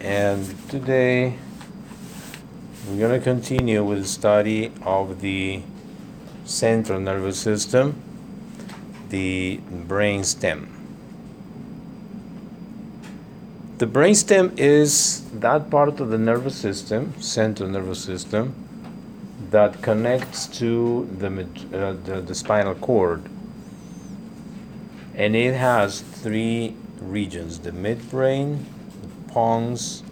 and today we're going to continue with the study of the central nervous system, the brain stem. The brainstem is that part of the nervous system, central nervous system, that connects to the, uh, the, the spinal cord. And it has three regions the midbrain, pons,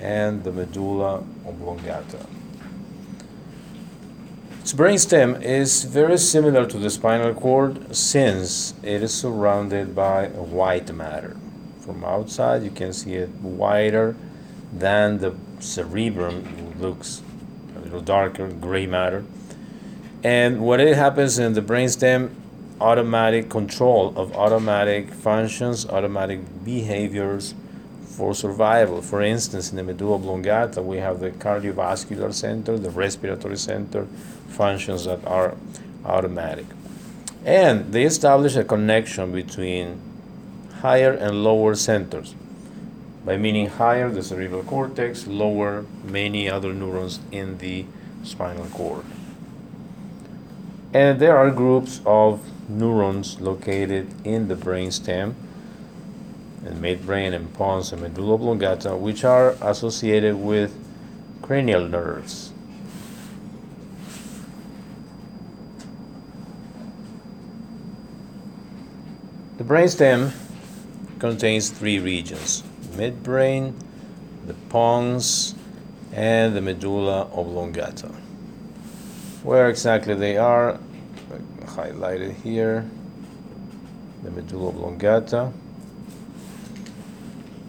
and the medulla oblongata. Its brainstem is very similar to the spinal cord since it is surrounded by white matter. From outside, you can see it wider than the cerebrum, it looks a little darker, gray matter. And what it happens in the brainstem, automatic control of automatic functions, automatic behaviors for survival. For instance, in the medulla oblongata, we have the cardiovascular center, the respiratory center, functions that are automatic. And they establish a connection between higher and lower centers. By meaning higher, the cerebral cortex, lower, many other neurons in the spinal cord. And there are groups of neurons located in the brainstem and midbrain and pons and medulla oblongata, which are associated with cranial nerves. The brainstem contains three regions midbrain, the pons, and the medulla oblongata. Where exactly they are, highlighted here the medulla oblongata,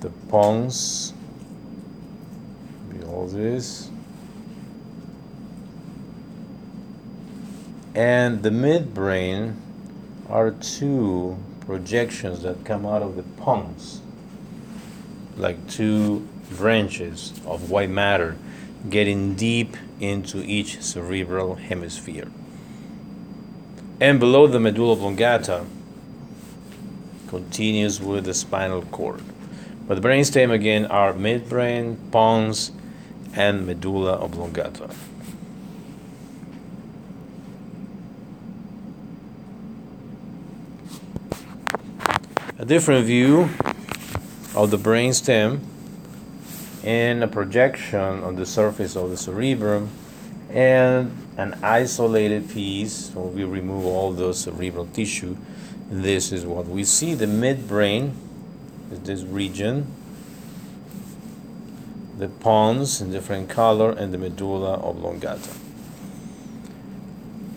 the pons, all this, and the midbrain are two projections that come out of the pons, like two branches of white matter getting deep into each cerebral hemisphere. And below the medulla oblongata continues with the spinal cord. But the brainstem again are midbrain, pons, and medulla oblongata. a different view of the brain stem and a projection on the surface of the cerebrum and an isolated piece. So we remove all the cerebral tissue. This is what we see the midbrain is this region the pons in different color and the medulla oblongata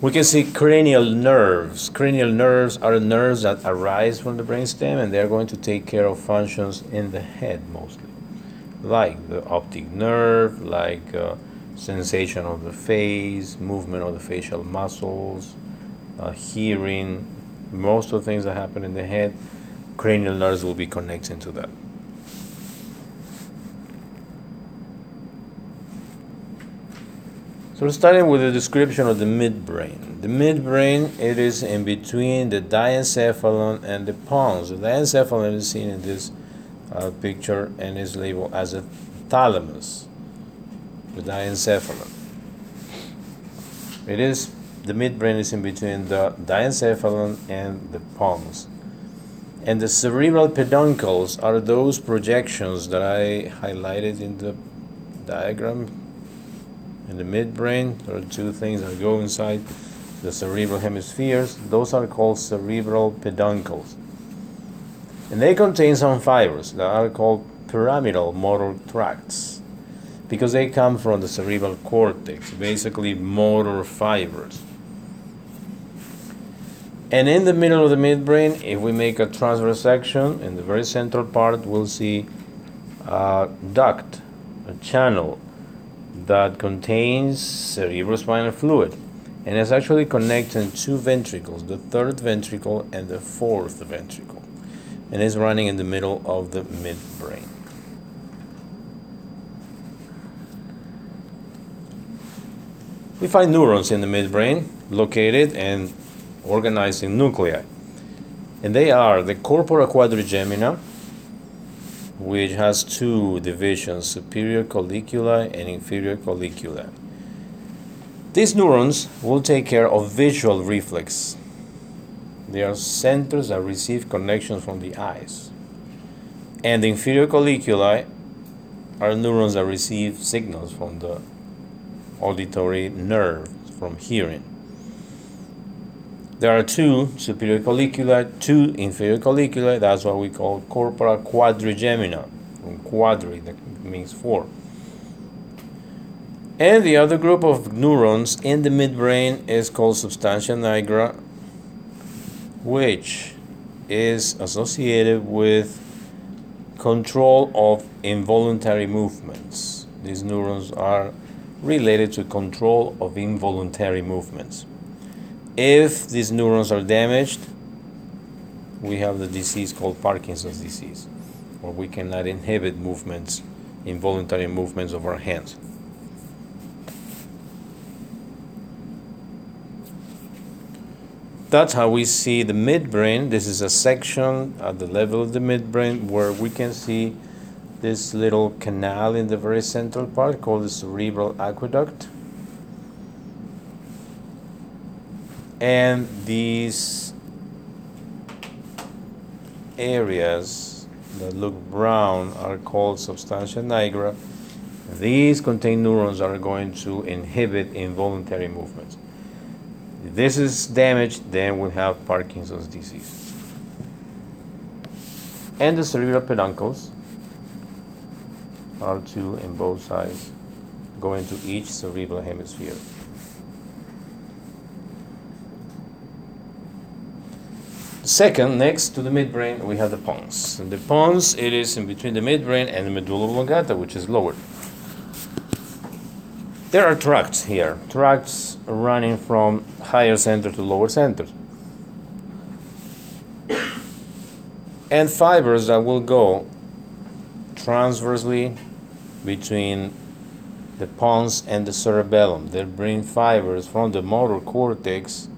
we can see cranial nerves. Cranial nerves are nerves that arise from the brainstem and they're going to take care of functions in the head mostly, like the optic nerve, like uh, sensation of the face, movement of the facial muscles, uh, hearing. Most of the things that happen in the head, cranial nerves will be connecting to that. So starting with the description of the midbrain. The midbrain, it is in between the diencephalon and the pons. The diencephalon is seen in this uh, picture and is labeled as a thalamus. The diencephalon. It is the midbrain is in between the diencephalon and the pons. And the cerebral peduncles are those projections that I highlighted in the diagram in the midbrain. There are two things that go inside the cerebral hemispheres. Those are called cerebral peduncles. And they contain some fibers that are called pyramidal motor tracts because they come from the cerebral cortex, basically motor fibers. And in the middle of the midbrain, if we make a transverse section, in the very central part, we'll see a duct, a channel that contains cerebrospinal fluid and is actually connecting two ventricles, the third ventricle and the fourth ventricle, and is running in the middle of the midbrain. We find neurons in the midbrain located and organized in nuclei. And they are the corpora quadrigemina, which has two divisions, superior colliculi and inferior colliculi. These neurons will take care of visual reflex. They are centers that receive connections from the eyes. And the inferior colliculi are neurons that receive signals from the auditory nerve from hearing. There are two superior colliculi, two inferior colliculi. That's what we call corpora quadrigemina. Quadri, that means four. And the other group of neurons in the midbrain is called substantia nigra, which is associated with control of involuntary movements. These neurons are related to control of involuntary movements. If these neurons are damaged, we have the disease called Parkinson's disease, where we cannot inhibit movements, involuntary movements of our hands. That's how we see the midbrain. This is a section at the level of the midbrain where we can see this little canal in the very central part called the cerebral aqueduct. And these areas that look brown are called substantia nigra. These contain neurons that are going to inhibit involuntary movements. If this is damaged, then we'll have Parkinson's disease. And the cerebral peduncles are two in both sides, going to each cerebral hemisphere. Second, next to the midbrain, we have the pons. And the pons, it is in between the midbrain and the medulla oblongata, which is lower. There are tracts here, tracts running from higher center to lower center. And fibers that will go transversely between the pons and the cerebellum. They bring fibers from the motor cortex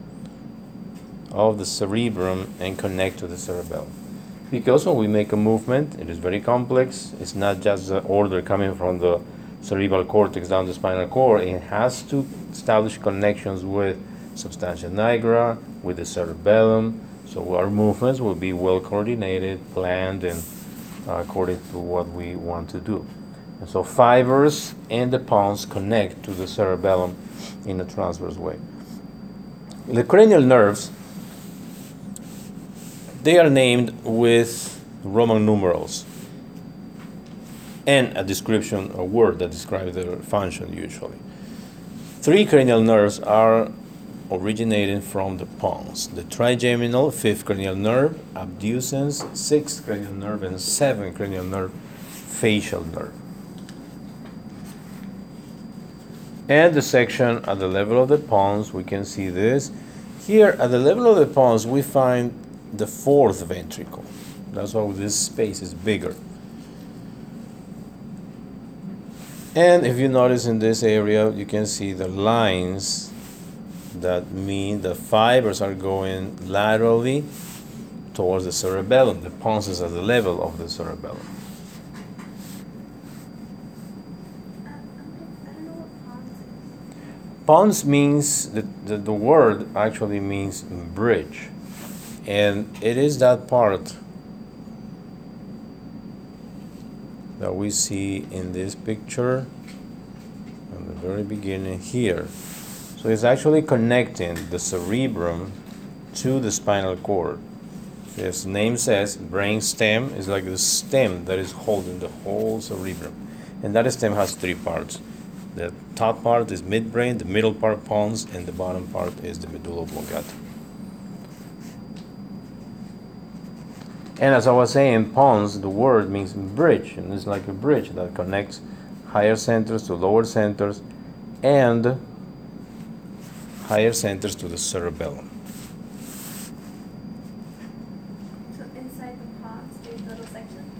of the cerebrum and connect to the cerebellum. Because when we make a movement, it is very complex. It's not just the order coming from the cerebral cortex down the spinal cord, it has to establish connections with substantia nigra, with the cerebellum. So our movements will be well coordinated, planned, and uh, according to what we want to do. And so fibers and the pons connect to the cerebellum in a transverse way. The cranial nerves, they are named with Roman numerals and a description, a word that describes their function usually. Three cranial nerves are originating from the pons the trigeminal, fifth cranial nerve, abducens, sixth cranial nerve, and seventh cranial nerve, facial nerve. And the section at the level of the pons, we can see this. Here at the level of the pons, we find the fourth ventricle. That's why this space is bigger. And if you notice in this area, you can see the lines that mean the fibers are going laterally towards the cerebellum. The pons is at the level of the cerebellum. Pons means the, the, the word actually means bridge, and it is that part that we see in this picture in the very beginning here. So it's actually connecting the cerebrum to the spinal cord. As name says, brain stem is like the stem that is holding the whole cerebrum. And that stem has three parts. The top part is midbrain, the middle part pons, and the bottom part is the medulla oblongata. And as I was saying, pons, the word means bridge, and it's like a bridge that connects higher centers to lower centers and higher centers to the cerebellum. So inside the pons, there's little sections?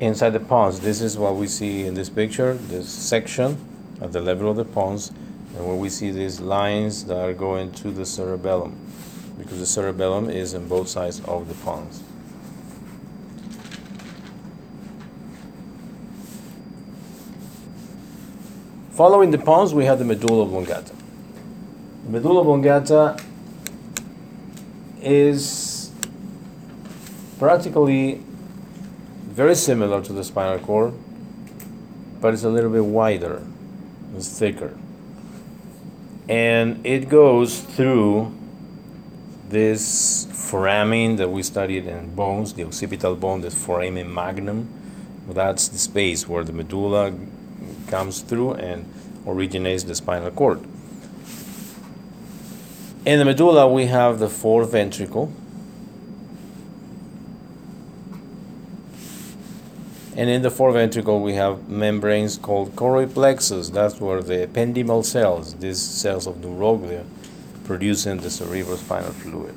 Inside the pons, this is what we see in this picture, this section at the level of the pons, and where we see these lines that are going to the cerebellum, because the cerebellum is on both sides of the pons. Following the pons, we have the medulla oblongata. The medulla oblongata is practically very similar to the spinal cord, but it's a little bit wider, it's thicker. And it goes through this foramen that we studied in bones, the occipital bone, the foramen magnum. That's the space where the medulla comes through and originates the spinal cord. In the medulla, we have the fourth ventricle. And in the fourth ventricle, we have membranes called choroid plexus. That's where the ependymal cells, these cells of neuroglia, producing the cerebrospinal fluid.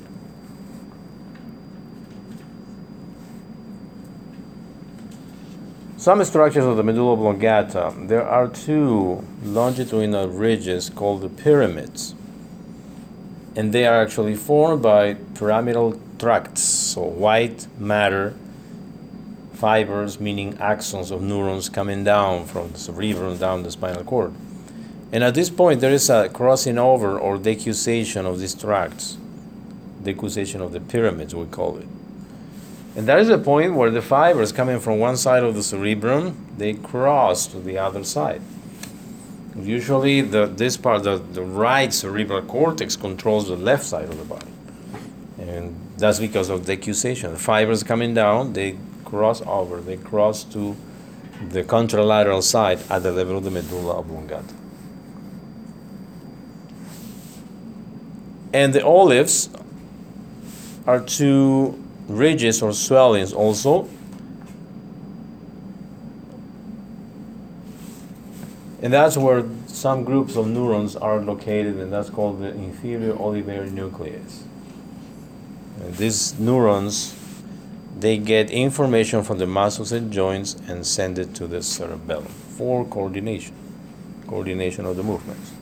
Some structures of the medulla oblongata, there are two longitudinal ridges called the pyramids and they are actually formed by pyramidal tracts, so white matter fibers, meaning axons of neurons coming down from the cerebrum down the spinal cord. And at this point, there is a crossing over or decussation of these tracts, decussation of the pyramids, we call it. And that is the point where the fibers coming from one side of the cerebrum, they cross to the other side. Usually, the, this part, the, the right cerebral cortex, controls the left side of the body. And that's because of decussation. The fibers coming down, they cross over, they cross to the contralateral side at the level of the medulla oblongata. And the olives are two ridges or swellings also And that's where some groups of neurons are located, and that's called the inferior olivary nucleus. And these neurons, they get information from the muscles and joints and send it to the cerebellum for coordination, coordination of the movements.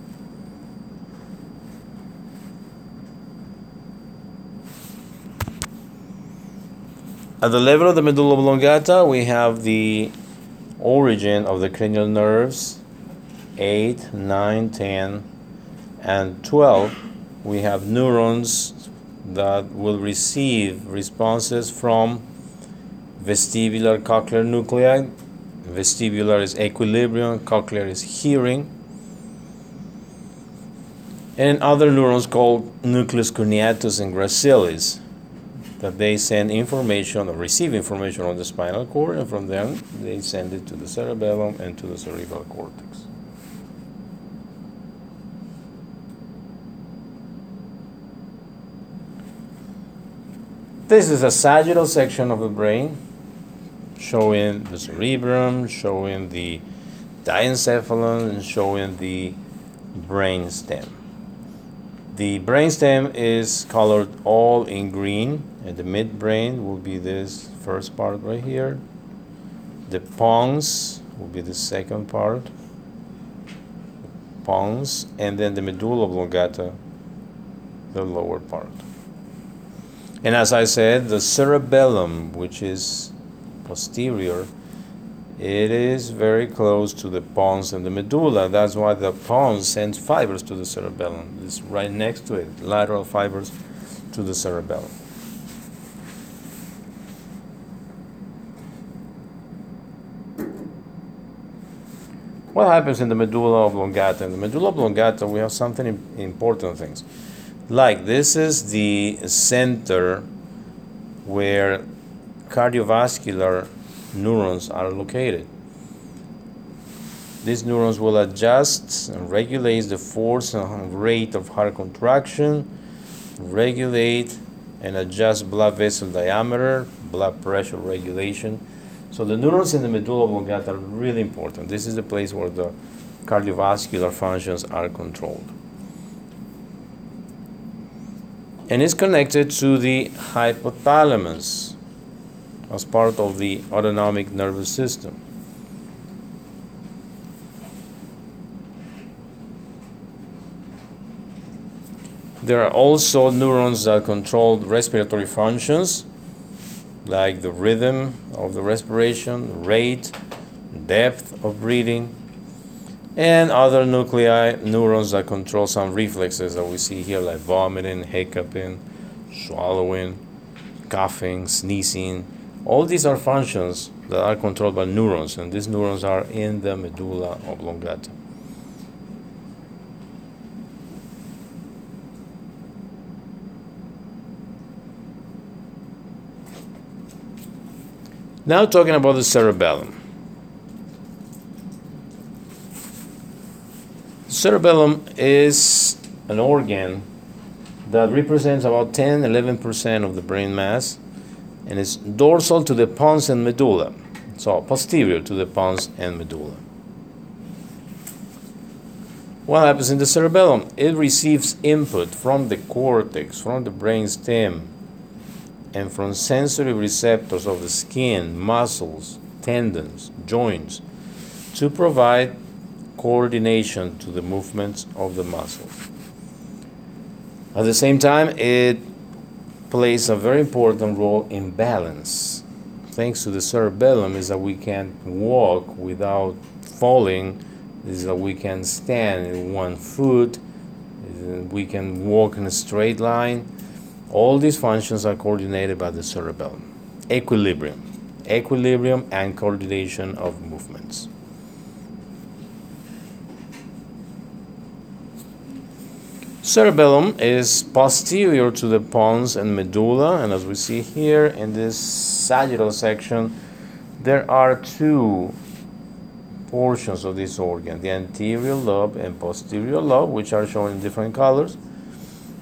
At the level of the medulla oblongata, we have the origin of the cranial nerves 8, 9, 10, and 12, we have neurons that will receive responses from vestibular cochlear nuclei. Vestibular is equilibrium, cochlear is hearing. And other neurons called nucleus cuneatus and gracilis that they send information or receive information on the spinal cord and from them they send it to the cerebellum and to the cerebral cortex. This is a sagittal section of the brain showing the cerebrum, showing the diencephalon, and showing the brainstem. The brainstem is colored all in green, and the midbrain will be this first part right here. The pons will be the second part, pons, and then the medulla oblongata, the lower part. And as I said, the cerebellum, which is posterior, it is very close to the pons and the medulla. That's why the pons sends fibers to the cerebellum. It's right next to it, lateral fibers to the cerebellum. What happens in the medulla oblongata? In the medulla oblongata, we have something important things. Like this is the center where cardiovascular neurons are located. These neurons will adjust and regulate the force and rate of heart contraction, regulate and adjust blood vessel diameter, blood pressure regulation. So the neurons in the medulla oblongata are really important. This is the place where the cardiovascular functions are controlled and is connected to the hypothalamus as part of the autonomic nervous system. There are also neurons that control respiratory functions, like the rhythm of the respiration, rate, depth of breathing. and other nuclei, neurons that control some reflexes that we see here, like vomiting, hiccuping, swallowing, coughing, sneezing. All these are functions that are controlled by neurons, and these neurons are in the medulla oblongata. Now, talking about the cerebellum. The cerebellum is an organ that represents about 10 11% of the brain mass and is dorsal to the pons and medulla, so posterior to the pons and medulla. What happens in the cerebellum? It receives input from the cortex, from the brain stem, and from sensory receptors of the skin, muscles, tendons, joints to provide coordination to the movements of the muscles. At the same time, it plays a very important role in balance. Thanks to the cerebellum, is that we can walk without falling, is that we can stand in one foot, we can walk in a straight line. All these functions are coordinated by the cerebellum. Equilibrium, equilibrium and coordination of movements. Cerebellum is posterior to the pons and medulla, and as we see here in this sagittal section, there are two portions of this organ the anterior lobe and posterior lobe, which are shown in different colors.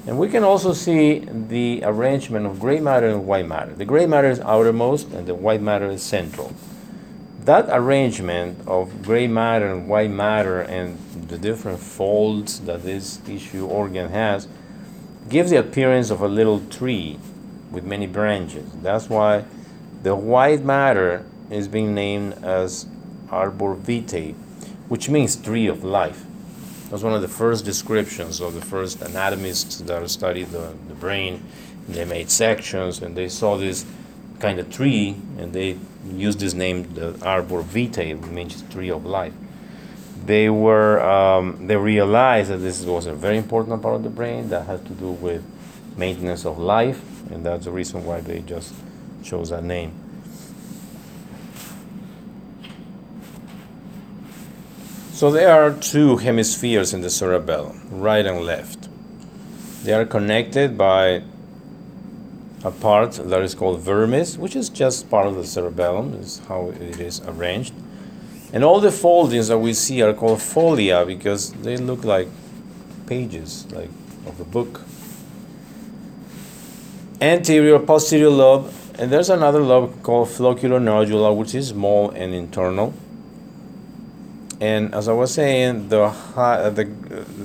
And we can also see the arrangement of gray matter and white matter. The gray matter is outermost, and the white matter is central that arrangement of gray matter and white matter and the different folds that this tissue organ has gives the appearance of a little tree with many branches. That's why the white matter is being named as arbor vitae, which means tree of life. That's one of the first descriptions of the first anatomists that studied the, the brain. They made sections and they saw this kind of tree and they used this name, the arbor vitae, which means tree of life. They were um, they realized that this was a very important part of the brain that had to do with maintenance of life, and that's the reason why they just chose that name. So there are two hemispheres in the cerebellum, right and left. They are connected by a part that is called vermis, which is just part of the cerebellum, is how it is arranged. And all the foldings that we see are called folia because they look like pages, like of a book. Anterior, posterior lobe, and there's another lobe called flocculonodular, which is small and internal. And as I was saying, the, the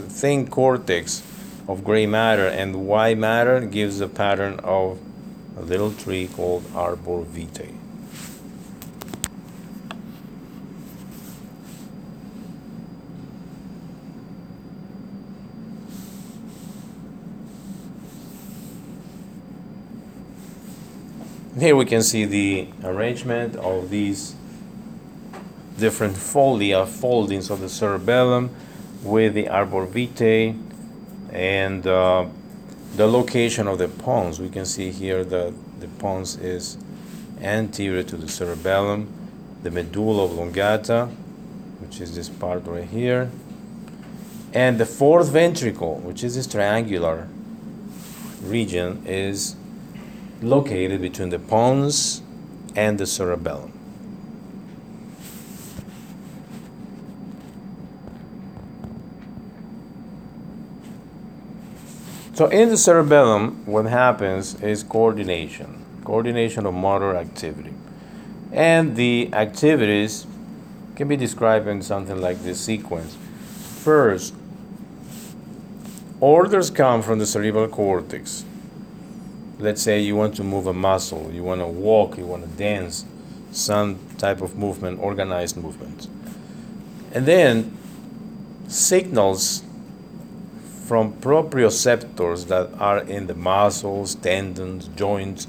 thin cortex of gray matter and white matter gives a pattern of a little tree called arbor vitae. Here we can see the arrangement of these different folia, foldings of the cerebellum with the arbor vitae and uh, the location of the pons. We can see here that the pons is anterior to the cerebellum, the medulla oblongata, which is this part right here, and the fourth ventricle, which is this triangular region, is located between the pons and the cerebellum. So in the cerebellum, what happens is coordination, coordination of motor activity. And the activities can be described in something like this sequence. First, orders come from the cerebral cortex. Let's say you want to move a muscle, you want to walk, you want to dance, some type of movement, organized movement. And then signals from proprioceptors that are in the muscles, tendons, joints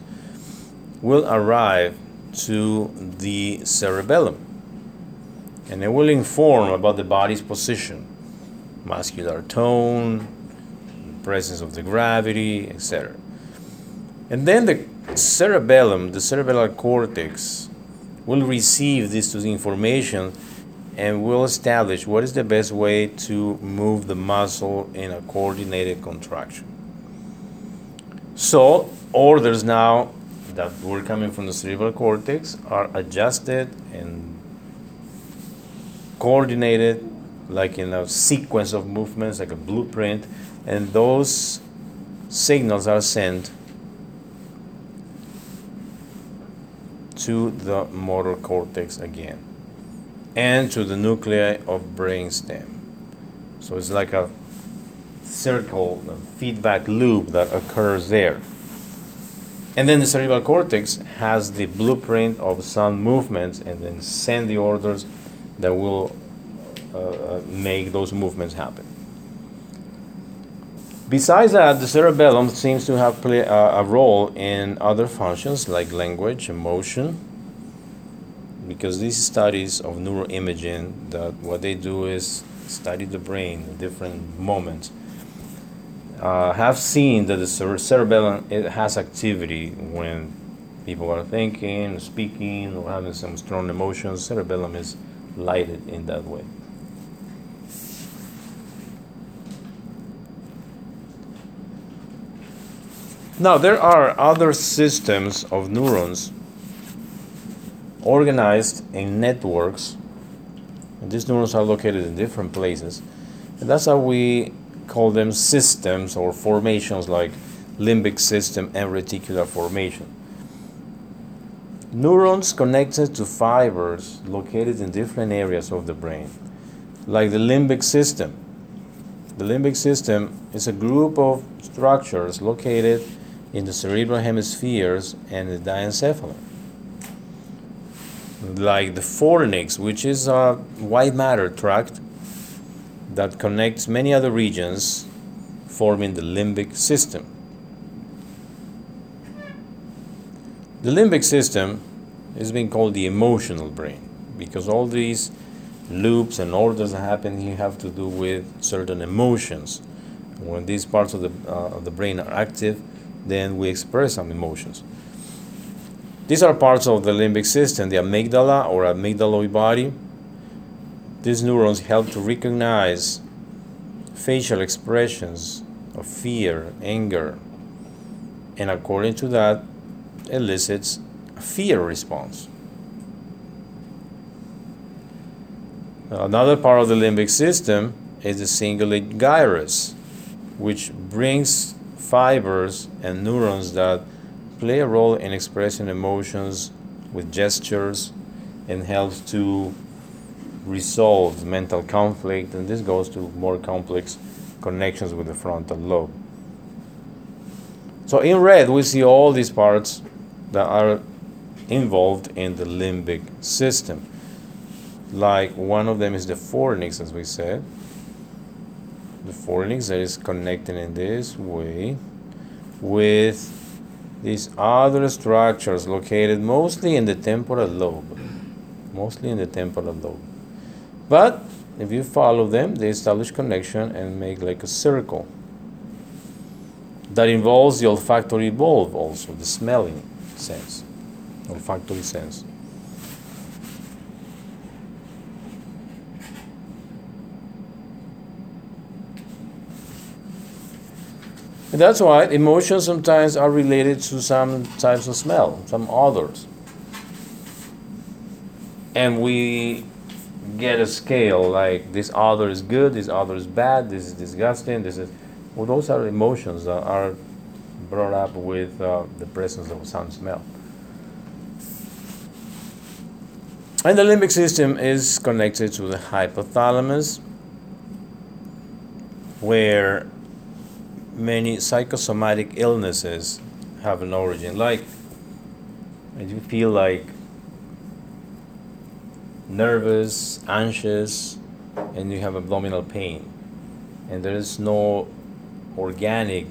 will arrive to the cerebellum. and it will inform about the body's position, muscular tone, presence of the gravity, etc. And then the cerebellum, the cerebellar cortex, will receive this information and we'll establish what is the best way to move the muscle in a coordinated contraction. So, orders now that were coming from the cerebral cortex are adjusted and coordinated like in a sequence of movements, like a blueprint, and those signals are sent to the motor cortex again and to the nuclei of brainstem. So it's like a circle, a feedback loop that occurs there. And then the cerebral cortex has the blueprint of some movements and then send the orders that will uh, uh make those movements happen. Besides that, the cerebellum seems to have play, uh, a role in other functions like language, emotion, because these studies of neuroimaging, that what they do is study the brain in different moments, uh, have seen that the cerebellum it has activity when people are thinking, speaking, or having some strong emotions. Cerebellum is lighted in that way. Now, there are other systems of neurons organized in networks. And these neurons are located in different places. And that's how we call them systems or formations like limbic system and reticular formation. Neurons connected to fibers located in different areas of the brain, like the limbic system. The limbic system is a group of structures located in the cerebral hemispheres and the diencephalon. Like the fornix, which is a white matter tract that connects many other regions, forming the limbic system. The limbic system is being called the emotional brain because all these loops and orders that happen here have to do with certain emotions. When these parts of the, uh, of the brain are active, then we express some emotions. These are parts of the limbic system, the amygdala or amygdaloid body. These neurons help to recognize facial expressions of fear, anger, and according to that, elicits a fear response. Another part of the limbic system is the cingulate gyrus, which brings fibers and neurons that play a role in expressing emotions with gestures and helps to resolve mental conflict and this goes to more complex connections with the frontal lobe. So in red we see all these parts that are involved in the limbic system. Like one of them is the fornix as we said. The fornix that is connecting in this way with these other structures located mostly in the temporal lobe. Mostly in the temporal lobe. But if you follow them they establish connection and make like a circle that involves the olfactory bulb also the smelling sense olfactory sense And that's why emotions sometimes are related to some types of smell, some odors. And we get a scale like this odor is good, this odor is bad, this is disgusting, this is. Well, those are emotions that are brought up with uh, the presence of some smell. And the limbic system is connected to the hypothalamus, where many psychosomatic illnesses have an origin. Like, and you feel like nervous, anxious, and you have abdominal pain, and there is no organic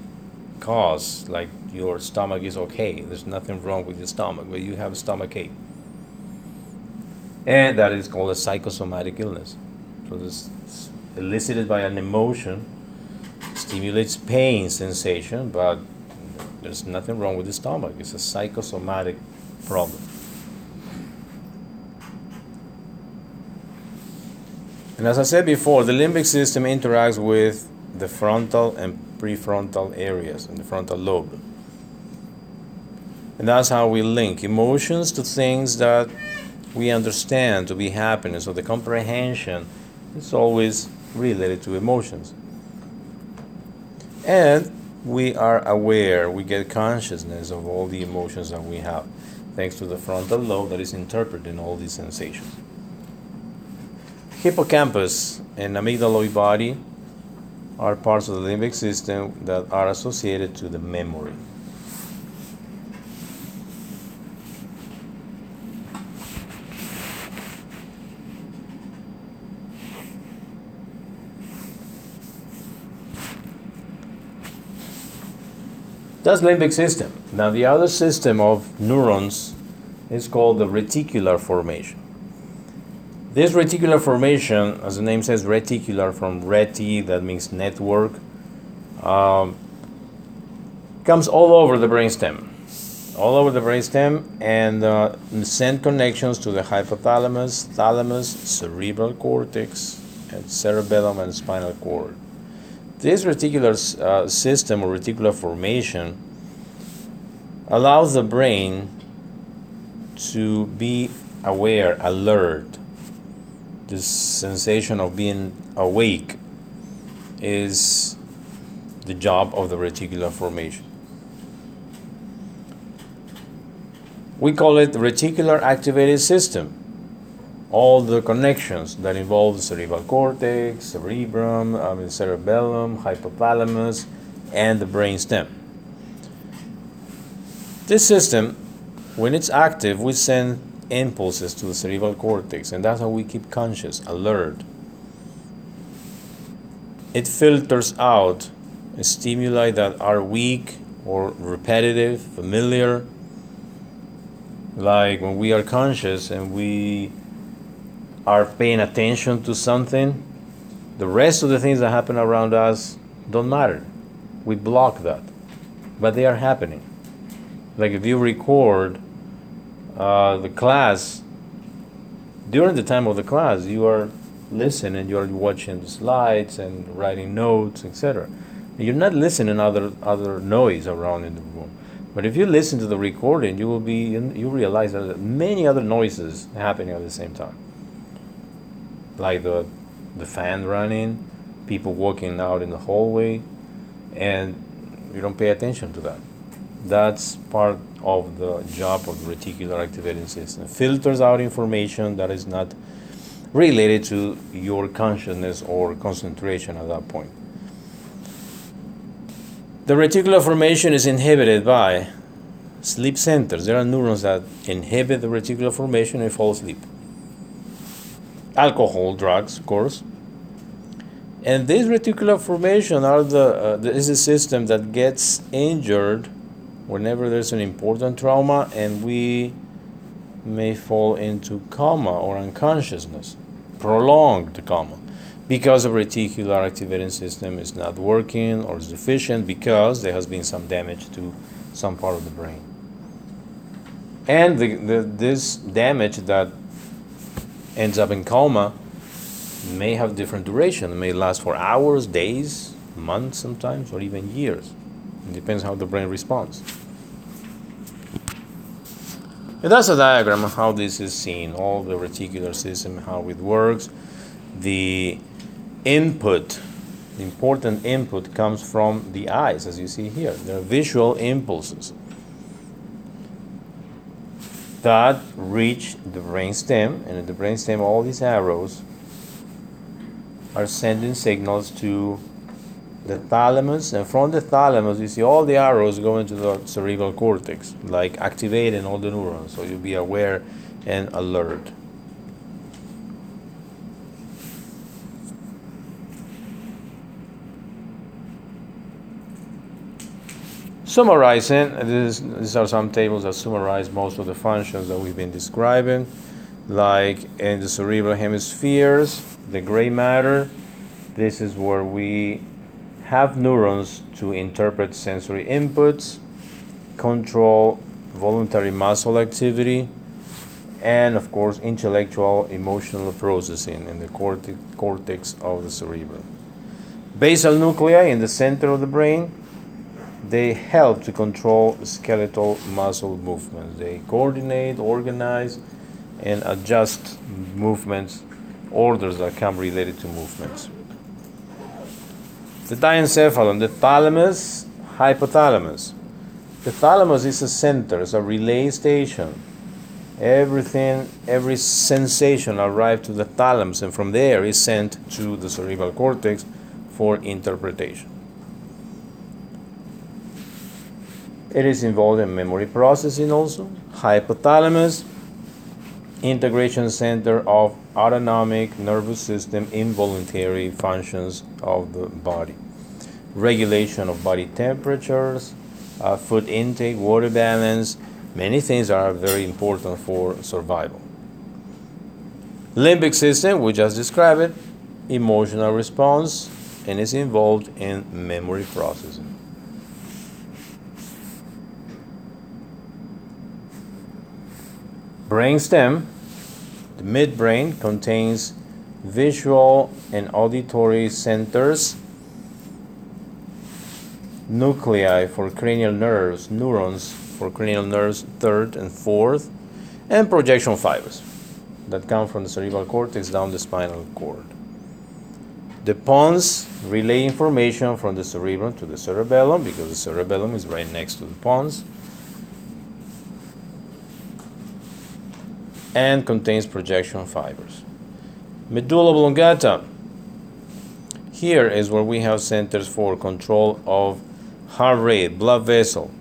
cause, like your stomach is okay, there's nothing wrong with your stomach, but you have stomach ache. And that is called a psychosomatic illness. So this is elicited by an emotion, stimulates pain sensation, but there's nothing wrong with the stomach. It's a psychosomatic problem. And as I said before, the limbic system interacts with the frontal and prefrontal areas in the frontal lobe. And that's how we link emotions to things that we understand to be happiness So the comprehension is always related to emotions. And we are aware, we get consciousness of all the emotions that we have, thanks to the frontal lobe that is interpreting all these sensations. Hippocampus and amygdaloid body are parts of the limbic system that are associated to the memory. That's limbic system. Now the other system of neurons is called the reticular formation. This reticular formation, as the name says, reticular from reti, that means network, um, comes all over the brainstem, all over the brainstem, and uh, send connections to the hypothalamus, thalamus, cerebral cortex, and cerebellum and spinal cord. This reticular uh, system or reticular formation allows the brain to be aware, alert. This sensation of being awake is the job of the reticular formation. We call it reticular activated system all the connections that involve the cerebral cortex, cerebrum, I mean cerebellum, hypothalamus, and the brain stem. This system, when it's active, we send impulses to the cerebral cortex, and that's how we keep conscious, alert. It filters out stimuli that are weak or repetitive, familiar, like when we are conscious and we are paying attention to something, the rest of the things that happen around us don't matter. We block that. But they are happening. Like if you record uh, the class, during the time of the class, you are listening, you are watching the slides and writing notes, etc. You're not listening other other noise around in the room. But if you listen to the recording, you will be you realize that many other noises happening at the same time like the the fan running, people walking out in the hallway, and you don't pay attention to that. That's part of the job of the reticular activating system. It filters out information that is not related to your consciousness or concentration at that point. The reticular formation is inhibited by sleep centers. There are neurons that inhibit the reticular formation and fall asleep alcohol, drugs, of course. And these reticular formation are the, uh, is a system that gets injured whenever there's an important trauma and we may fall into coma or unconsciousness, prolonged coma, because the reticular activating system is not working or is deficient because there has been some damage to some part of the brain. And the, the, this damage that ends up in coma may have different duration. It may last for hours, days, months sometimes, or even years. It depends how the brain responds. And that's a diagram of how this is seen, all the reticular system, how it works. The input, the important input comes from the eyes, as you see here. There are visual impulses that reach the brainstem, and in the brainstem, all these arrows are sending signals to the thalamus, and from the thalamus, you see all the arrows going to the cerebral cortex, like activating all the neurons, so you'll be aware and alert. Summarizing, these are some tables that summarize most of the functions that we've been describing. like in the cerebral hemispheres, the gray matter. This is where we have neurons to interpret sensory inputs, control voluntary muscle activity, and of course intellectual emotional processing in the cortex of the cerebrum. Basal nuclei in the center of the brain, they help to control skeletal muscle movements. They coordinate, organize, and adjust movements, orders that come related to movements. The diencephalon, the thalamus, hypothalamus. The thalamus is a center, it's a relay station. Everything, every sensation arrives to the thalamus, and from there is sent to the cerebral cortex for interpretation. It is involved in memory processing also. Hypothalamus, integration center of autonomic nervous system involuntary functions of the body. Regulation of body temperatures, uh, food intake, water balance, many things are very important for survival. Limbic system, we just described it, emotional response, and is involved in memory processing. Brainstem, the midbrain, contains visual and auditory centers, nuclei for cranial nerves, neurons for cranial nerves, third and fourth, and projection fibers that come from the cerebral cortex down the spinal cord. The pons relay information from the cerebrum to the cerebellum because the cerebellum is right next to the pons and contains projection fibers. Medulla oblongata. Here is where we have centers for control of heart rate, blood vessel,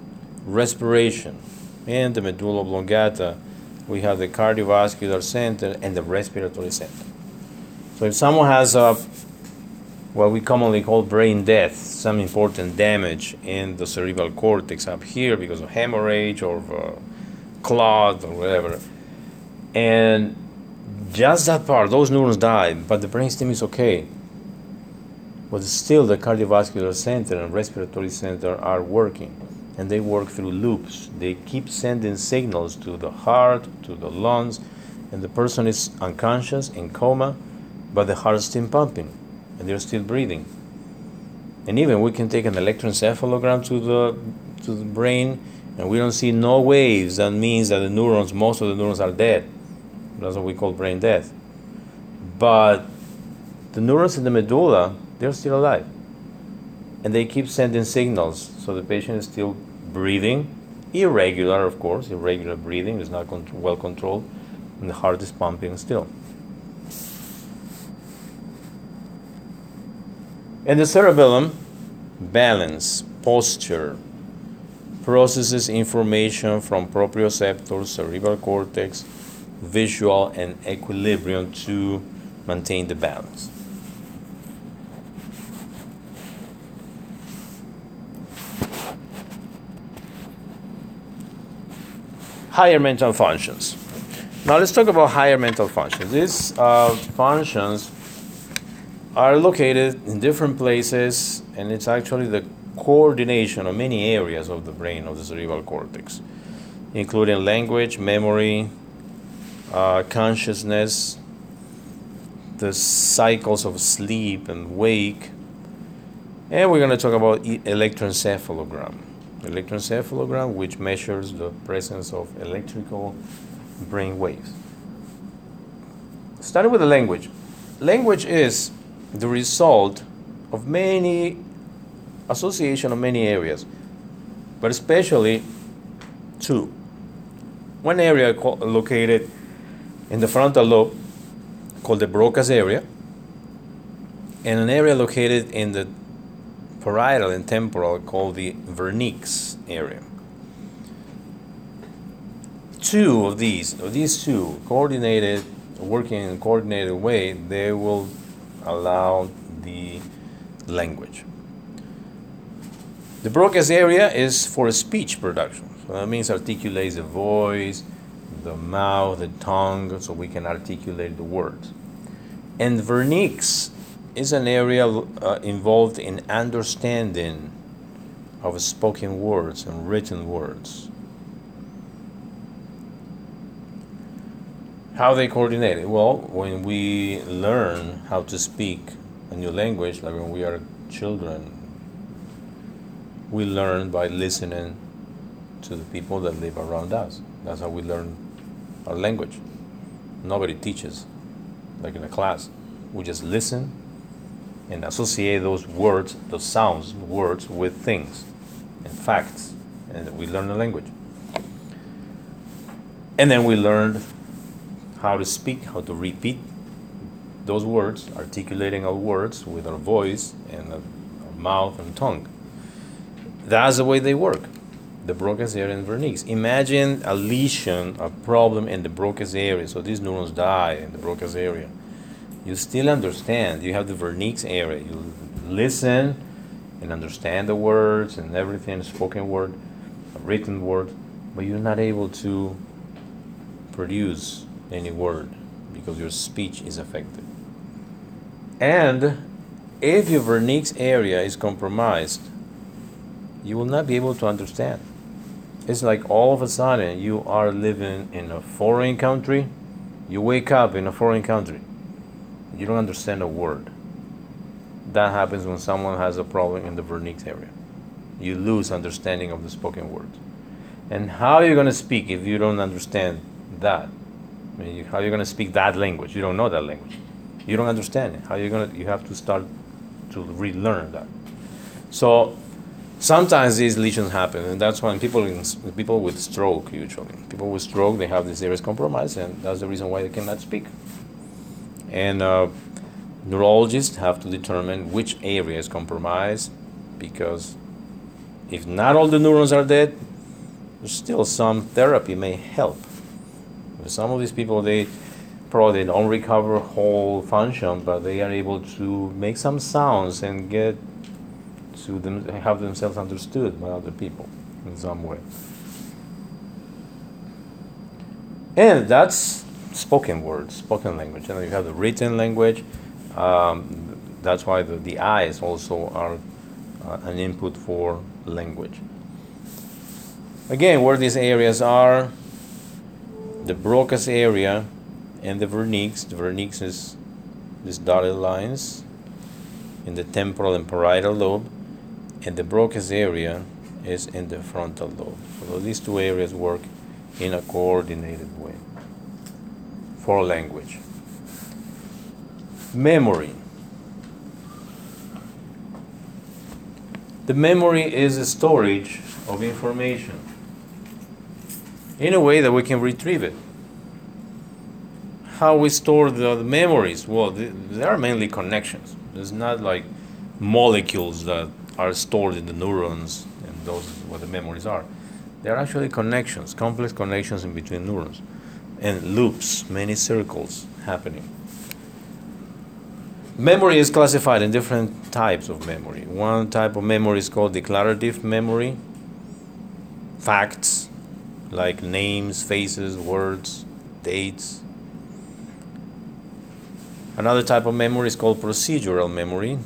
respiration. In the medulla oblongata, we have the cardiovascular center and the respiratory center. So if someone has a what we commonly call brain death, some important damage in the cerebral cortex up here because of hemorrhage or uh, clot or whatever, and just that part, those neurons die, but the brainstem is okay. But still, the cardiovascular center and respiratory center are working, and they work through loops. They keep sending signals to the heart, to the lungs, and the person is unconscious in coma, but the heart is still pumping, and they're still breathing. And even we can take an electroencephalogram to the to the brain, and we don't see no waves. That means that the neurons, most of the neurons, are dead that's what we call brain death. But the neurons in the medulla, they're still alive. And they keep sending signals. So the patient is still breathing, irregular, of course, irregular breathing is not con- well controlled, and the heart is pumping still. And the cerebellum, balance, posture, processes information from proprioceptors, cerebral cortex, visual and equilibrium to maintain the balance. Higher mental functions. Now let's talk about higher mental functions. These uh, functions are located in different places, and it's actually the coordination of many areas of the brain of the cerebral cortex, including language, memory, uh, consciousness, the cycles of sleep and wake, and we're going to talk about electroencephalogram. Electroencephalogram, which measures the presence of electrical brain waves. Starting with the language. Language is the result of many association of many areas, but especially two. One area located in the frontal lobe called the Broca's area, and an area located in the parietal and temporal called the Wernicke's area. Two of these, of these two, coordinated, working in a coordinated way, they will allow the language. The Broca's area is for speech production. So that means articulates the voice, the mouth, the tongue, so we can articulate the words. And Wernicke's is an area uh, involved in understanding of spoken words and written words. How they coordinate? Well, when we learn how to speak a new language, like when we are children, we learn by listening to the people that live around us. That's how we learn our language. Nobody teaches, like in a class. We just listen and associate those words, those sounds, words with things and facts, and we learn the language. And then we learned how to speak, how to repeat those words, articulating our words with our voice and our mouth and tongue. That's the way they work. The Broca's area and Wernicke's. Imagine a lesion, a problem in the Broca's area. So these neurons die in the Broca's area. You still understand. You have the Wernicke's area. You listen and understand the words and everything, spoken word, written word, but you're not able to produce any word because your speech is affected. And if your Wernicke's area is compromised, you will not be able to understand. It's like all of a sudden you are living in a foreign country, you wake up in a foreign country, you don't understand a word. That happens when someone has a problem in the Wernicke's area. You lose understanding of the spoken word. And how are you going to speak if you don't understand that? I mean, how are you going to speak that language? You don't know that language. You don't understand it. How are you going to? You have to start to relearn that. So sometimes these lesions happen, and that's when people in, people with stroke usually people with stroke they have this areas compromised, and that's the reason why they cannot speak. And uh, neurologists have to determine which area is compromised because if not all the neurons are dead, still some therapy may help. Some of these people they probably don't recover whole function, but they are able to make some sounds and get to them have themselves understood by other people in some way. And that's spoken words, spoken language. And you have the written language. Um, that's why the, the eyes also are uh, an input for language. Again, where these areas are, the Broca's area and the Wernicke's. The Wernicke's is these dotted lines in the temporal and parietal lobe, and the Broca's area is in the frontal lobe. So these two areas work in a coordinated way for language. Memory. The memory is a storage of information in a way that we can retrieve it. How we store the, the memories? Well, th- there are mainly connections. It's not like molecules that are stored in the neurons and those what the memories are. They are actually connections, complex connections in between neurons, and loops, many circles happening. Memory is classified in different types of memory. One type of memory is called declarative memory. Facts, like names, faces, words, dates. Another type of memory is called procedural memory,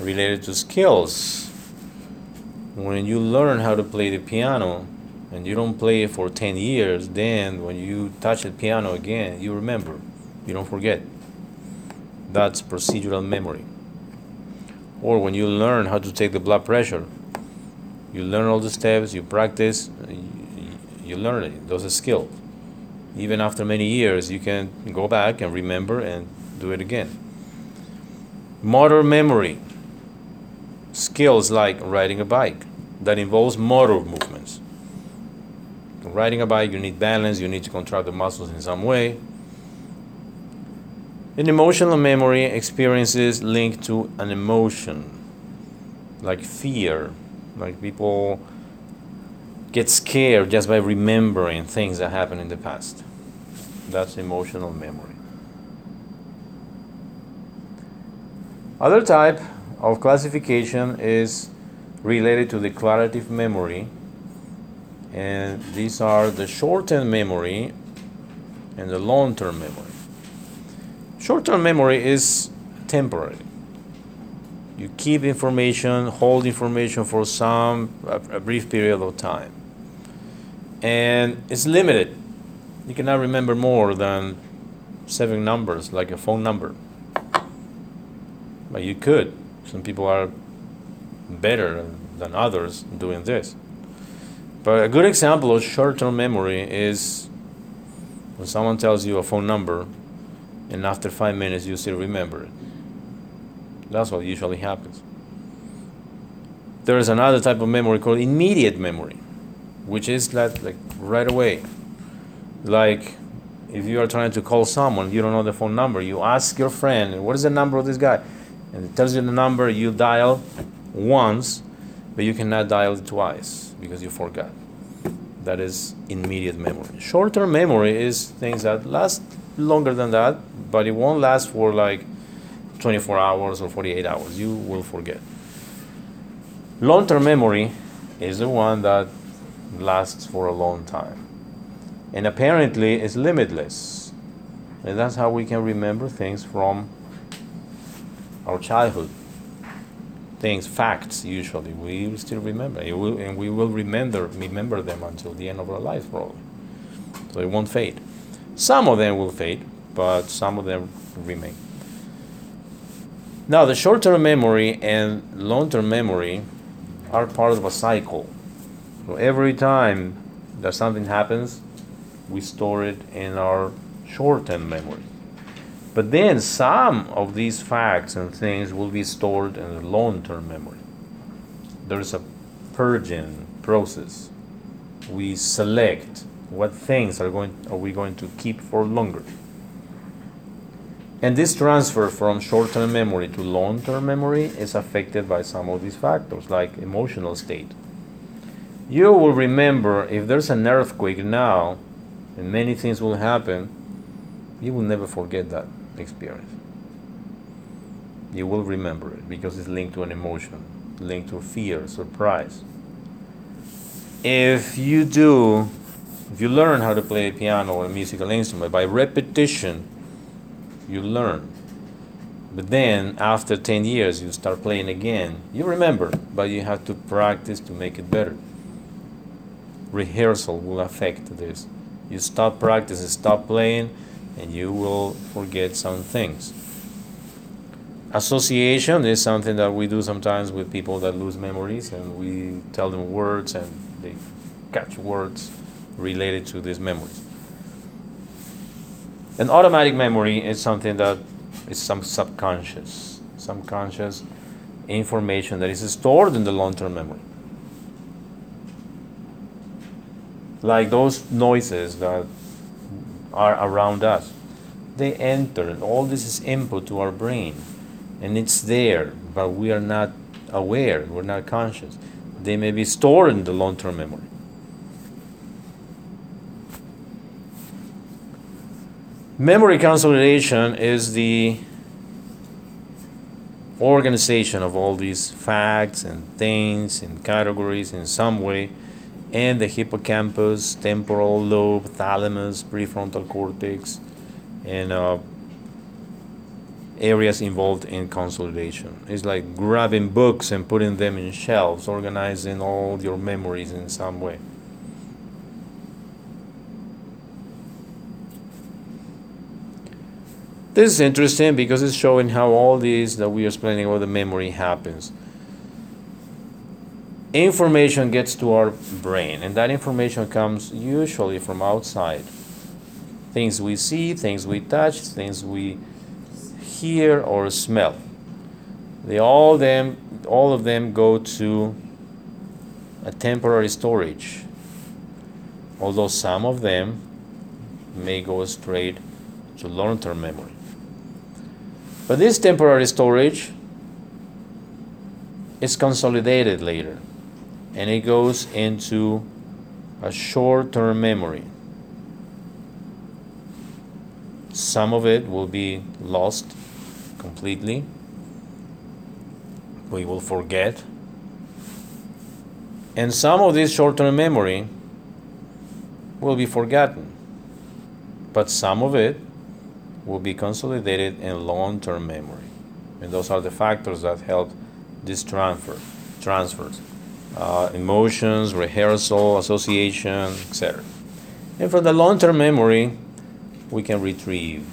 related to skills. When you learn how to play the piano and you don't play it for 10 years, then when you touch the piano again, you remember, you don't forget. That's procedural memory. Or when you learn how to take the blood pressure, you learn all the steps, you practice, you learn it. Those are skills. Even after many years, you can go back and remember and do it again. Motor memory. Skills like riding a bike that involves motor movements. Riding a bike, you need balance, you need to contract the muscles in some way. An emotional memory experiences linked to an emotion, like fear, like people get scared just by remembering things that happened in the past. That's emotional memory. Other type of classification is related to declarative memory And these are the short term memory and the long term memory. Short term memory is temporary. You keep information, hold information for some a, a brief period of time. And it's limited. You cannot remember more than seven numbers, like a phone number. But you could. Some people are better than others doing this. But a good example of short term memory is when someone tells you a phone number and after five minutes you still remember it. That's what usually happens. There is another type of memory called immediate memory, which is that like right away. Like if you are trying to call someone, you don't know the phone number, you ask your friend, what is the number of this guy? And it tells you the number, you dial once, but you cannot dial it twice because you forgot. That is immediate memory. Short term memory is things that last longer than that, but it won't last for like 24 hours or 48 hours. You will forget. Long term memory is the one that lasts for a long time. And apparently is limitless. And that's how we can remember things from our childhood things, facts usually, we still remember. Will, and we will remember remember them until the end of our life probably. So it won't fade. Some of them will fade, but some of them remain. Now the short-term memory and long-term memory are part of a cycle. So every time that something happens, we store it in our short-term memory. But then some of these facts and things will be stored in the long term memory. There's a purging process. We select what things are going are we going to keep for longer. And this transfer from short term memory to long term memory is affected by some of these factors, like emotional state. You will remember if there's an earthquake now, and many things will happen, you will never forget that experience. You will remember it because it's linked to an emotion, linked to fear, surprise. If you do, if you learn how to play a piano or a musical instrument by repetition, you learn. But then after 10 years, you start playing again. You remember, but you have to practice to make it better. Rehearsal will affect this. You stop practicing, stop playing, and you will forget some things. Association is something that we do sometimes with people that lose memories, and we tell them words and they catch words related to these memories. An automatic memory is something that is some subconscious, subconscious information that is stored in the long term memory. Like those noises that are around us. They enter, and all this is input to our brain, and it's there, but we are not aware, we're not conscious. They may be stored in the long term memory. Memory consolidation is the organization of all these facts and things and categories in some way and the hippocampus, temporal lobe, thalamus, prefrontal cortex, and uh, areas involved in consolidation. It's like grabbing books and putting them in shelves, organizing all your memories in some way. This is interesting because it's showing how all this that we are explaining about the memory happens information gets to our brain, and that information comes usually from outside. Things we see, things we touch, things we hear or smell. They all them all of them go to a temporary storage. Although some of them may go straight to long-term memory. But this temporary storage is consolidated later and it goes into a short term memory. Some of it will be lost completely. We will forget. And some of this short term memory will be forgotten, but some of it will be consolidated in long-term memory. And those are the factors that help this transfer, transfers, uh, emotions, rehearsal, association, etc. And from the long-term memory, we can retrieve,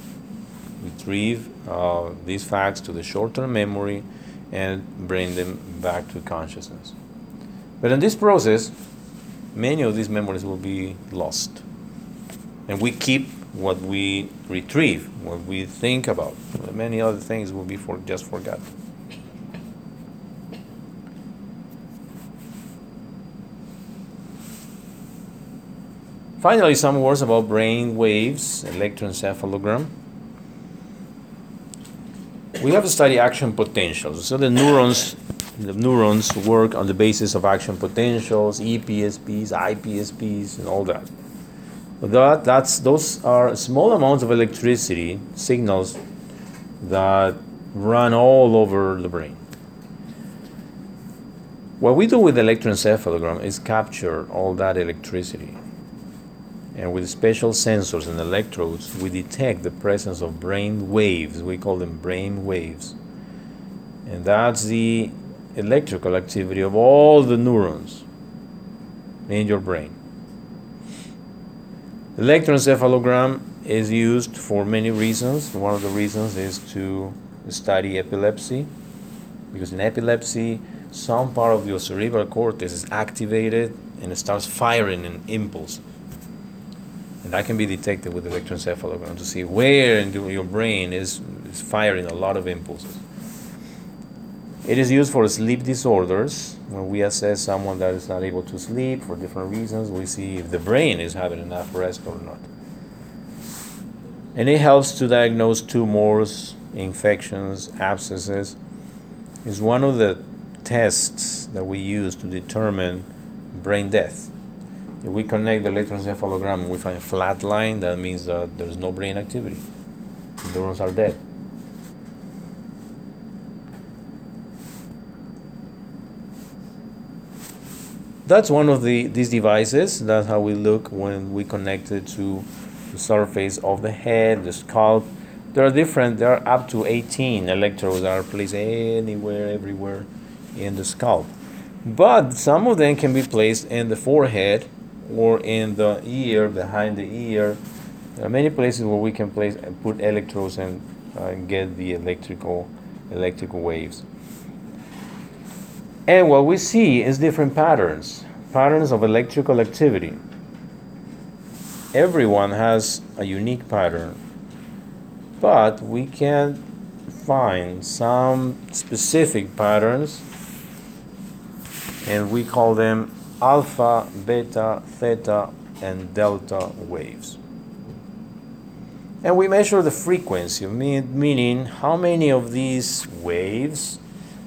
retrieve uh, these facts to the short-term memory and bring them back to consciousness. But in this process, many of these memories will be lost. And we keep what we retrieve, what we think about. Many other things will be for just forgotten. Finally, some words about brain waves, electroencephalogram. We have to study action potentials. So the neurons, the neurons work on the basis of action potentials, EPSPs, IPSPs, and all that. That, that's, those are small amounts of electricity signals that run all over the brain. What we do with electroencephalogram is capture all that electricity. And with special sensors and electrodes, we detect the presence of brain waves. We call them brain waves. And that's the electrical activity of all the neurons in your brain. Electroencephalogram is used for many reasons. One of the reasons is to study epilepsy, because in epilepsy, some part of your cerebral cortex is activated and it starts firing an impulse. That can be detected with electroencephalogram to see where in your brain is, is firing a lot of impulses. It is used for sleep disorders. When we assess someone that is not able to sleep for different reasons, we see if the brain is having enough rest or not. And it helps to diagnose tumors, infections, abscesses. It's one of the tests that we use to determine brain death. If we connect the electroencephalogram find a flat line, that means that there's no brain activity. The neurons are dead. That's one of the these devices. That's how we look when we connect it to the surface of the head, the scalp. There are different. There are up to 18 electrodes that are placed anywhere, everywhere in the scalp. But some of them can be placed in the forehead or in the ear, behind the ear. There are many places where we can place and put electrodes and uh, get the electrical electrical waves. And what we see is different patterns, patterns of electrical activity. Everyone has a unique pattern, but we can find some specific patterns, and we call them alpha, beta, theta, and delta waves. And we measure the frequency, meaning how many of these waves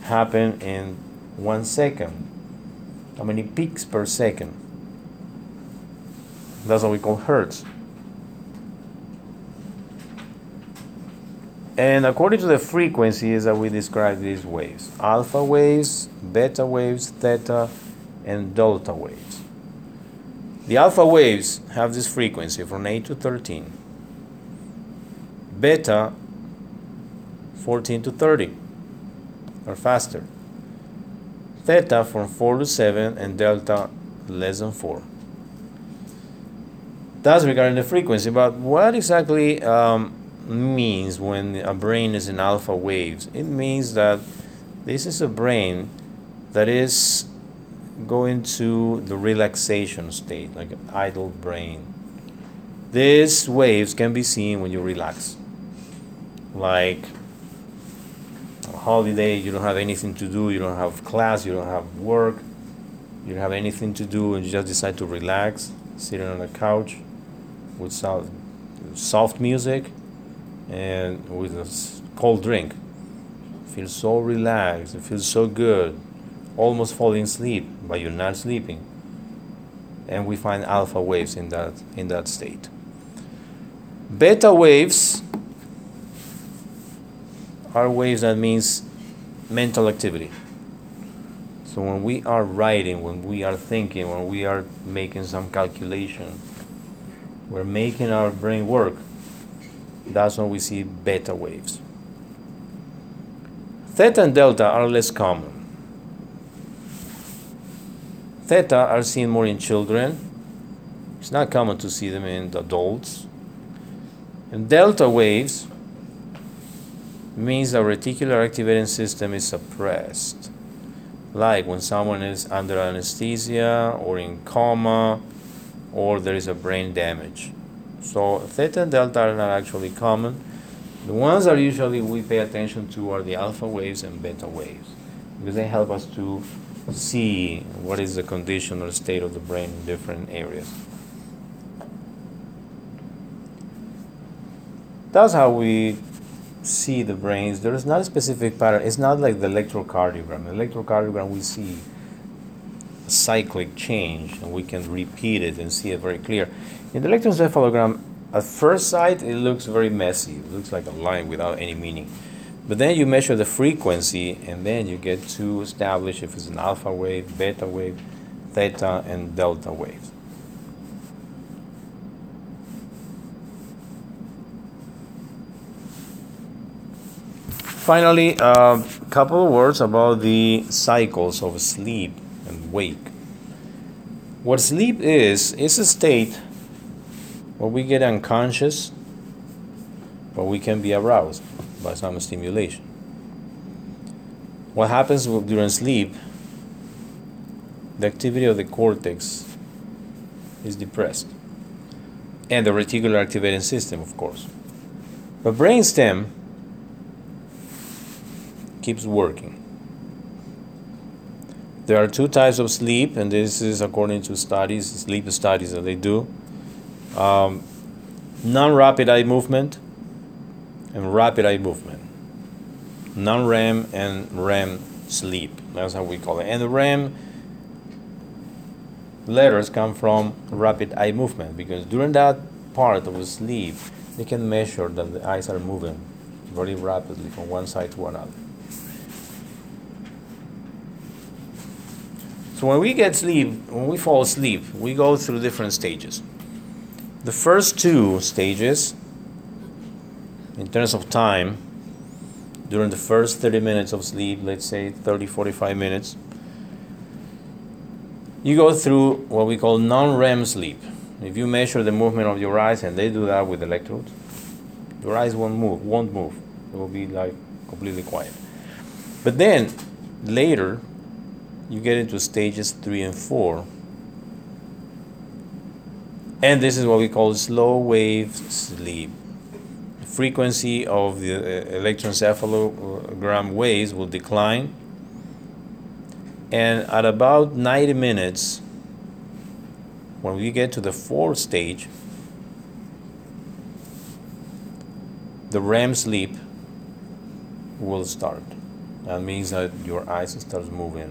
happen in one second. How many peaks per second? That's what we call hertz. And according to the frequencies that we describe these waves alpha waves, beta waves, theta, and delta waves. The alpha waves have this frequency from 8 to 13, beta 14 to 30 or faster theta from 4 to 7 and delta less than 4. That's regarding the frequency, but what exactly um, means when a brain is in alpha waves? It means that this is a brain that is going into the relaxation state, like an idle brain. These waves can be seen when you relax. Like a holiday, you don't have anything to do, you don't have class, you don't have work, you don't have anything to do, and you just decide to relax, sitting on a couch with soft, soft music and with a cold drink. Feel so relaxed, it feels so good, almost falling asleep, but you're not sleeping. And we find alpha waves in that in that state. Beta waves are waves that means mental activity. So when we are writing, when we are thinking, when we are making some calculation, we're making our brain work, that's when we see beta waves. Theta and delta are less common. Theta are seen more in children. It's not common to see them in adults. And delta waves means the reticular activating system is suppressed. Like when someone is under anesthesia or in coma or there is a brain damage. So theta and delta are not actually common. The ones that usually we pay attention to are the alpha waves and beta waves because they help us to see what is the condition or state of the brain in different areas. That's how we see the brains. There is not a specific pattern. It's not like the electrocardiogram. The electrocardiogram we see a cyclic change and we can repeat it and see it very clear. In the electroencephalogram, at first sight, it looks very messy. It looks like a line without any meaning. But then you measure the frequency, and then you get to establish if it's an alpha wave, beta wave, theta, and delta wave. Finally, a couple of words about the cycles of sleep and wake. What sleep is, is a state where we get unconscious, but we can be aroused by some stimulation. What happens during sleep, the activity of the cortex is depressed, and the reticular activating system, of course. But brainstem keeps working. There are two types of sleep, and this is according to studies, sleep studies that they do. Um, non-rapid eye movement and rapid eye movement. Non-REM and REM sleep. That's how we call it. And the REM letters come from rapid eye movement because during that part of the sleep, they can measure that the eyes are moving very rapidly from one side to another. So when we get sleep, when we fall asleep, we go through different stages. The first two stages, in terms of time, during the first 30 minutes of sleep, let's say 30, 45 minutes, you go through what we call non REM sleep. If you measure the movement of your eyes, and they do that with electrodes, your eyes won't move, won't move. It will be like completely quiet. But then later, you get into stages three and four. And this is what we call slow wave sleep. Frequency of the uh, electroencephalogram waves will decline. And at about 90 minutes, when we get to the fourth stage, the REM sleep will start. That means that your eyes starts moving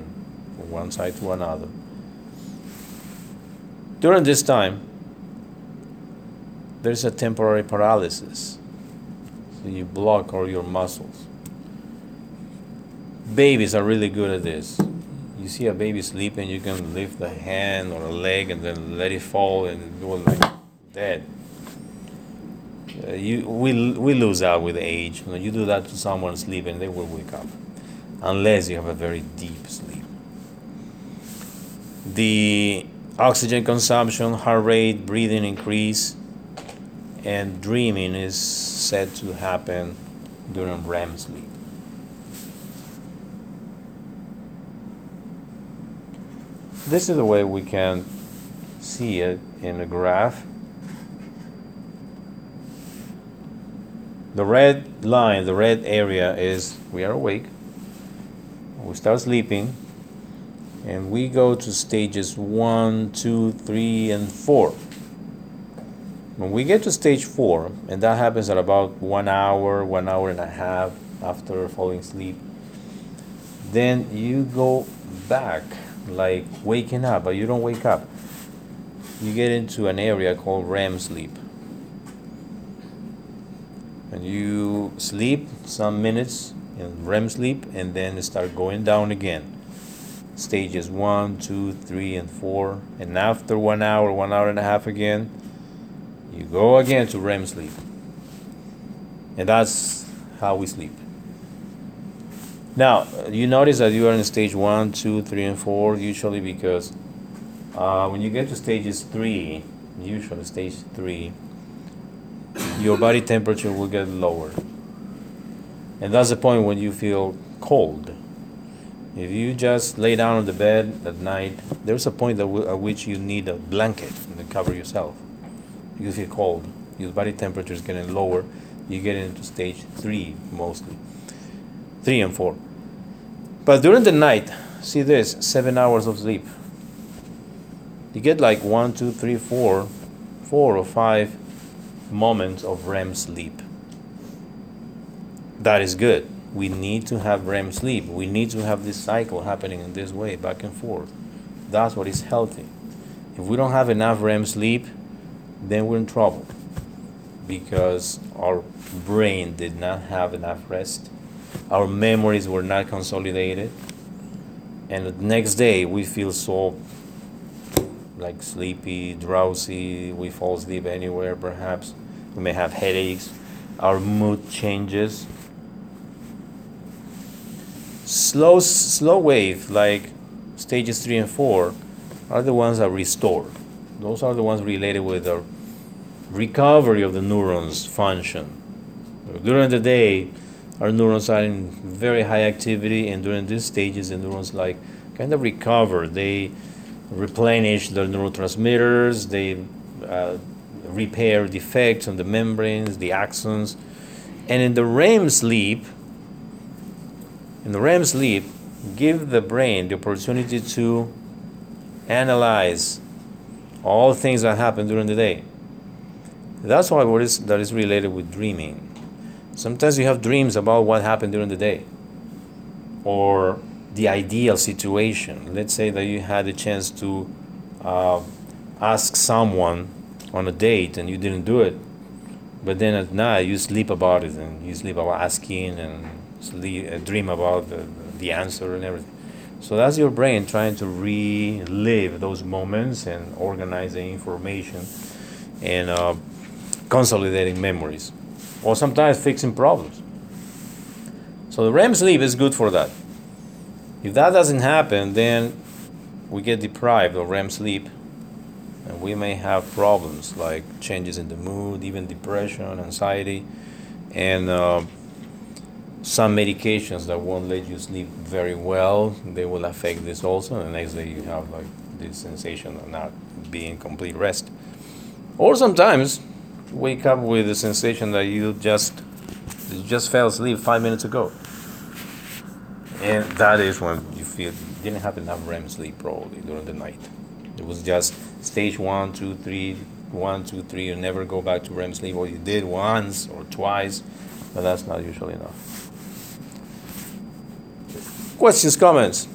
from one side to another. During this time, there's a temporary paralysis. You block all your muscles. Babies are really good at this. You see a baby sleeping, you can lift a hand or a leg and then let it fall and go like dead. Uh, you, we, we lose out with age. You do that to someone sleeping, they will wake up. Unless you have a very deep sleep the oxygen consumption, heart rate, breathing increase, and dreaming is said to happen during REM sleep. This is the way we can see it in the graph. The red line, the red area is we are awake. We start sleeping and we go to stages one, two, three, and four. When we get to stage four, and that happens at about one hour, one hour and a half after falling asleep, then you go back like waking up, but you don't wake up. You get into an area called REM sleep. And you sleep some minutes in REM sleep and then start going down again stages one, two, three, and four. And after one hour, one hour and a half again, You go again to REM sleep. And that's how we sleep. Now, you notice that you are in stage one, two, three, and four, usually because uh, when you get to stages three, usually stage three, your body temperature will get lower. And that's the point when you feel cold. If you just lay down on the bed at night, there's a point at, w- at which you need a blanket to cover yourself. You feel cold. Your body temperature is getting lower. You get into stage three mostly, three and four. But during the night, see this seven hours of sleep. You get like one, two, three, four, four or five moments of REM sleep. That is good. We need to have REM sleep. We need to have this cycle happening in this way, back and forth. That's what is healthy. If we don't have enough REM sleep, then we're in trouble because our brain did not have enough rest. Our memories were not consolidated. And the next day we feel so like sleepy, drowsy, we fall asleep anywhere perhaps. We may have headaches. Our mood changes. Slow slow wave like stages 3 and 4 are the ones that restore. Those are the ones related with our recovery of the neurons function. During the day, our neurons are in very high activity, and during these stages, the neurons like kind of recover. They replenish their neurotransmitters. They uh, repair defects on the membranes, the axons, and in the REM sleep, in the REM sleep, give the brain the opportunity to analyze all things that happen during the day. That's why what is that is related with dreaming. Sometimes you have dreams about what happened during the day, or the ideal situation. Let's say that you had a chance to uh, ask someone on a date and you didn't do it, but then at night you sleep about it and you sleep about asking and sleep, uh, dream about the, the answer and everything. So that's your brain trying to relive those moments and organize the information and uh, consolidating memories, or sometimes fixing problems. So the REM sleep is good for that. If that doesn't happen, then we get deprived of REM sleep, and we may have problems like changes in the mood, even depression, anxiety, and uh, some medications that won't let you sleep very well. They will affect this also. And the next day you have like this sensation of not being complete rest, or sometimes wake up with the sensation that you just you just fell asleep five minutes ago. And that is when you feel you didn't have enough REM sleep probably during the night. It was just stage one, two, three, one, two, three. You never go back to REM sleep, or you did once or twice, but that's not usually enough. Questions, comments?